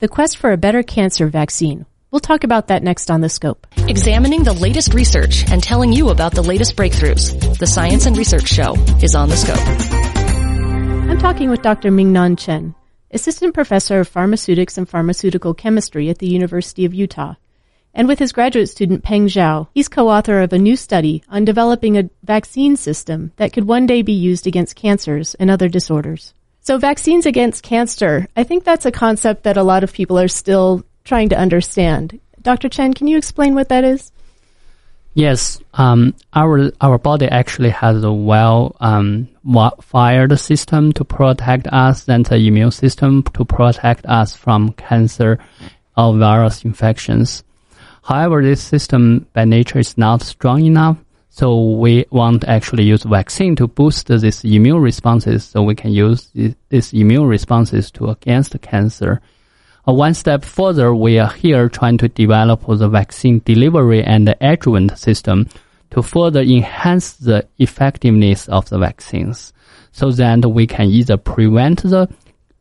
the quest for a better cancer vaccine. We'll talk about that next on The Scope. Examining the latest research and telling you about the latest breakthroughs. The Science and Research Show is on The Scope. I'm talking with Dr. Mingnan Chen, Assistant Professor of Pharmaceutics and Pharmaceutical Chemistry at the University of Utah and with his graduate student Peng Zhao. He's co-author of a new study on developing a vaccine system that could one day be used against cancers and other disorders. So vaccines against cancer, I think that's a concept that a lot of people are still trying to understand. Dr. Chen, can you explain what that is? Yes, um, our our body actually has a well um, fired system to protect us, and the immune system to protect us from cancer or virus infections. However, this system by nature is not strong enough. So we want to actually use vaccine to boost this immune responses so we can use these immune responses to against cancer. Uh, one step further, we are here trying to develop the vaccine delivery and adjuvant system to further enhance the effectiveness of the vaccines so that we can either prevent the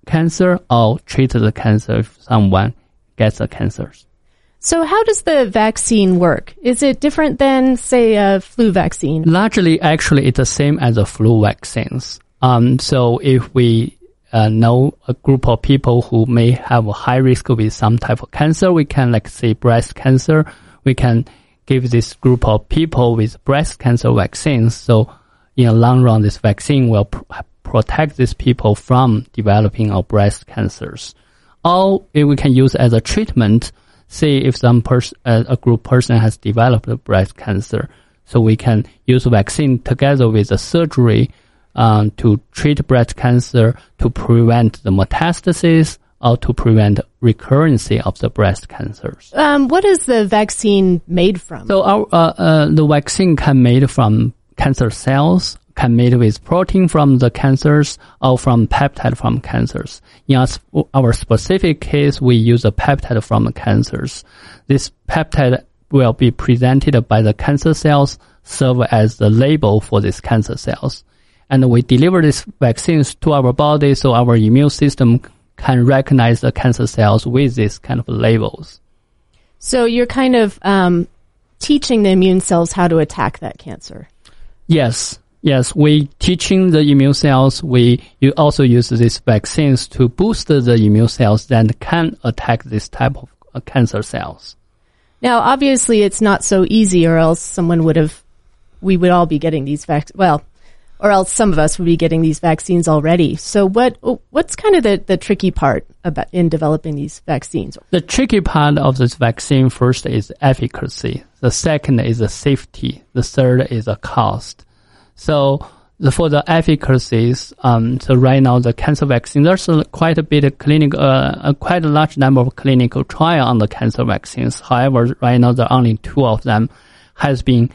cancer or treat the cancer if someone gets the cancers. So how does the vaccine work? Is it different than, say, a flu vaccine? Largely, actually, it's the same as the flu vaccines. Um, so if we uh, know a group of people who may have a high risk with some type of cancer, we can, like, say, breast cancer, we can give this group of people with breast cancer vaccines. So in the long run, this vaccine will pr- protect these people from developing of breast cancers. Or if we can use as a treatment, say if some person, uh, a group person has developed breast cancer, so we can use vaccine together with the surgery um, to treat breast cancer to prevent the metastasis or to prevent recurrence of the breast cancers. Um, what is the vaccine made from? So our uh, uh, the vaccine can made from cancer cells can made with protein from the cancers or from peptide from cancers. In our specific case, we use a peptide from cancers. This peptide will be presented by the cancer cells, serve as the label for these cancer cells. And we deliver these vaccines to our body so our immune system can recognize the cancer cells with these kind of labels. So you're kind of um, teaching the immune cells how to attack that cancer. Yes, Yes, we teaching the immune cells. We you also use these vaccines to boost the immune cells that can attack this type of uh, cancer cells. Now, obviously, it's not so easy, or else someone would have. We would all be getting these vac. Well, or else some of us would be getting these vaccines already. So, what what's kind of the, the tricky part about in developing these vaccines? The tricky part of this vaccine first is efficacy. The second is the safety. The third is the cost. So the, for the efficacies, um, so right now the cancer vaccine, there's a, quite a bit of clinical, uh, a quite a large number of clinical trial on the cancer vaccines. However, right now there are only two of them has been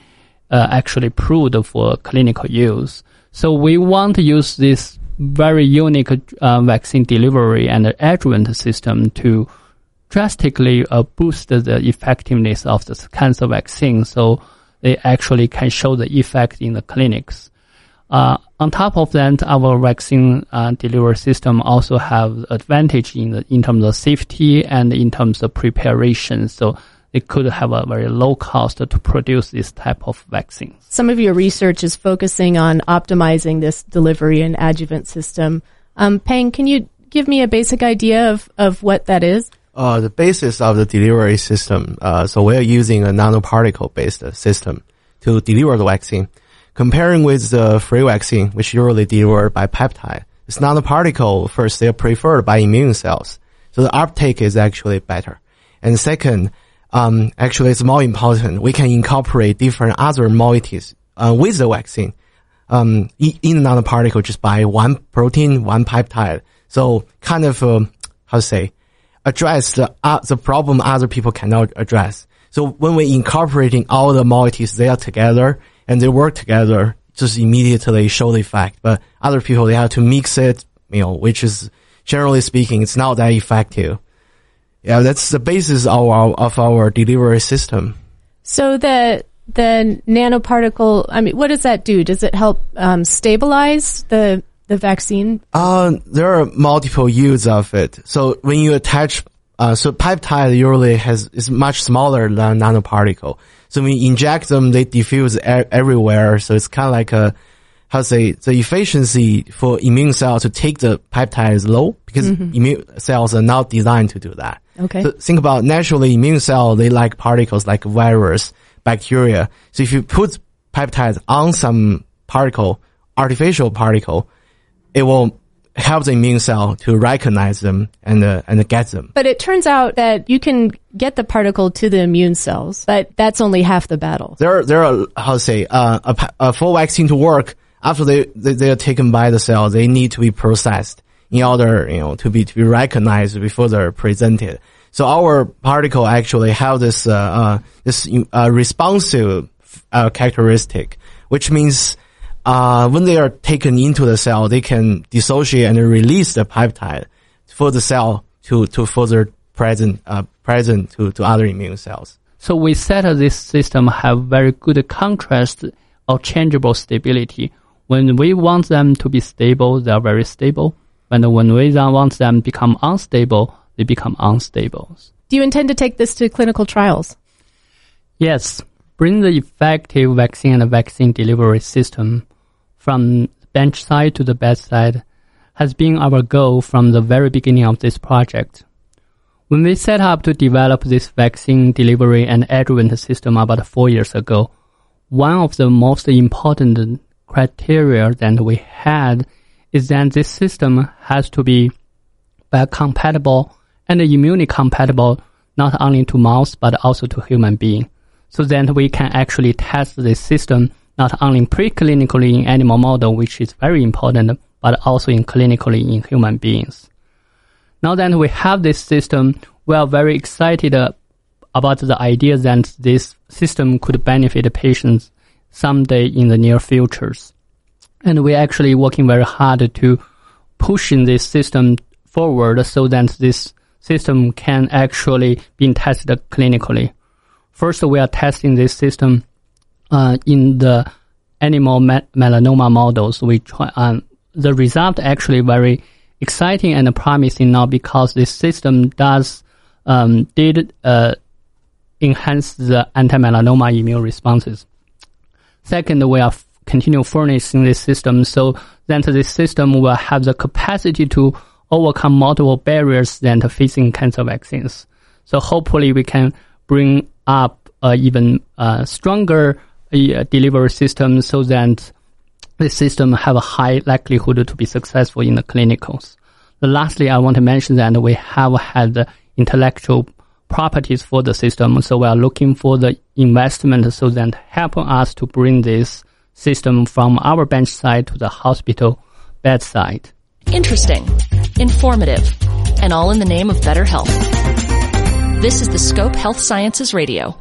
uh, actually proved for clinical use. So we want to use this very unique uh, vaccine delivery and adjuvant system to drastically uh, boost the effectiveness of the cancer vaccine. So they actually can show the effect in the clinics. Uh, on top of that, our vaccine uh, delivery system also have advantage in the, in terms of safety and in terms of preparation. So it could have a very low cost to produce this type of vaccine. Some of your research is focusing on optimizing this delivery and adjuvant system. Um, Peng, can you give me a basic idea of, of what that is? Uh, the basis of the delivery system. Uh, so we're using a nanoparticle based system to deliver the vaccine. Comparing with the free vaccine, which usually delivered by peptide, it's nanoparticle first, they're preferred by immune cells. So the uptake is actually better. And second, um, actually it's more important. We can incorporate different other moieties, uh, with the vaccine, um, in nanoparticle just by one protein, one peptide. So kind of, uh, how to say, address the, uh, the problem other people cannot address. So when we're incorporating all the moieties there together and they work together, just immediately show the effect. But other people, they have to mix it, you know, which is generally speaking, it's not that effective. Yeah, that's the basis of our, of our delivery system. So the, the nanoparticle, I mean, what does that do? Does it help um, stabilize the the vaccine? Uh, there are multiple use of it. So when you attach Uh, so peptide usually has is much smaller than nanoparticle. So when you inject them, they diffuse everywhere. So it's kind of like a how to say the efficiency for immune cells to take the peptide is low because immune cells are not designed to do that. Okay. So think about naturally immune cell, they like particles like virus, bacteria. So if you put peptides on some particle, artificial particle, it will help the immune cell to recognize them and uh, and get them. But it turns out that you can get the particle to the immune cells, but that's only half the battle. There are, there are, how to say, uh, a, a full vaccine to work after they, they, they are taken by the cell, they need to be processed in order, you know, to be, to be recognized before they're presented. So our particle actually have this, uh, uh, this, uh, responsive, uh, characteristic, which means, uh, when they are taken into the cell, they can dissociate and release the peptide for the cell to, to further present, uh, present to, to other immune cells. So we set this system have very good contrast or changeable stability. When we want them to be stable, they are very stable. And when we then want them to become unstable, they become unstable. Do you intend to take this to clinical trials? Yes, bring the effective vaccine and vaccine delivery system from bench side to the bedside has been our goal from the very beginning of this project. When we set up to develop this vaccine delivery and adjuvant system about four years ago, one of the most important criteria that we had is that this system has to be compatible and immune compatible not only to mouse but also to human being. So that we can actually test this system not only preclinically in animal model, which is very important, but also in clinically in human beings. Now that we have this system, we are very excited uh, about the idea that this system could benefit patients someday in the near futures. And we're actually working very hard to pushing this system forward so that this system can actually be tested clinically. First, we are testing this system uh, in the animal melanoma models. We try, um, the result actually very exciting and promising now because this system does um, did uh, enhance the anti-melanoma immune responses. Second, we are f- continue furnishing this system so that this system will have the capacity to overcome multiple barriers that facing cancer vaccines. So hopefully we can bring up uh, even uh, stronger uh, delivery system so that the system have a high likelihood to be successful in the clinicals. Lastly, I want to mention that we have had intellectual properties for the system, so we are looking for the investment so that help us to bring this system from our bench side to the hospital bedside. Interesting, informative, and all in the name of better health. This is the Scope Health Sciences Radio.